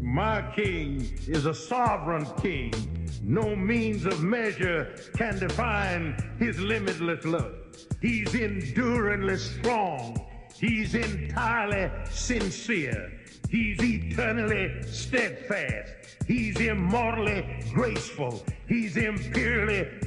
My king is a sovereign king. No means of measure can define his limitless love. He's enduringly strong. He's entirely sincere. He's eternally steadfast. He's immortally graceful. He's imperially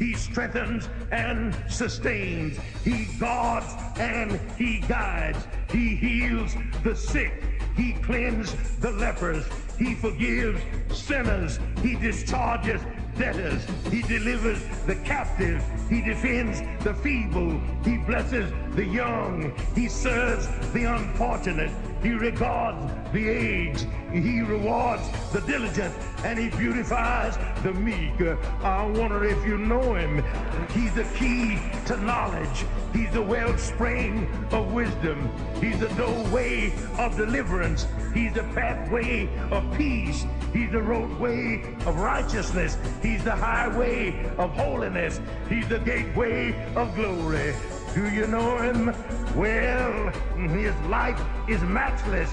He strengthens and sustains. He guards and he guides. He heals the sick. He cleans the lepers. He forgives sinners. He discharges debtors. He delivers the captive. He defends the feeble. He blesses the young. He serves the unfortunate. He regards the aged. He rewards the diligent. And he beautifies the meek. I wonder if you know him. He's the key to knowledge. He's the wellspring of wisdom. He's the doorway of deliverance. He's the pathway of peace. He's the roadway of righteousness. He's the highway of holiness. He's the gateway of glory. Do you know him? Well, his life is matchless.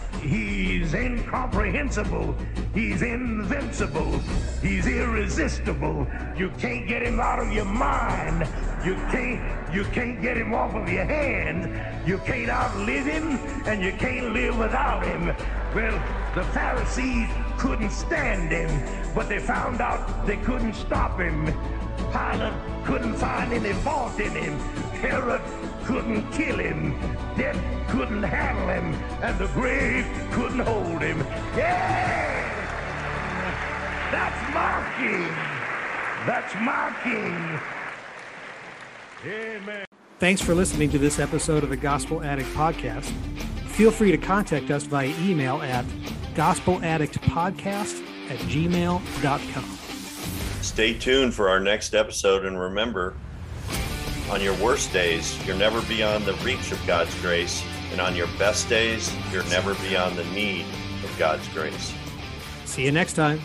He's incomprehensible. He's invincible. He's irresistible. You can't get him out of your mind. You can't you can't get him off of your hand. You can't outlive him and you can't live without him. Well, the Pharisees couldn't stand him, but they found out they couldn't stop him. Pilate couldn't find any fault in him. Herod couldn't kill him. Death couldn't handle him. And the grave couldn't hold him. Yeah! That's my king. That's my king. Amen. Thanks for listening to this episode of the Gospel Addict Podcast. Feel free to contact us via email at gospeladdictpodcast at gmail.com. Stay tuned for our next episode and remember, on your worst days, you're never beyond the reach of God's grace, and on your best days, you're never beyond the need of God's grace. See you next time.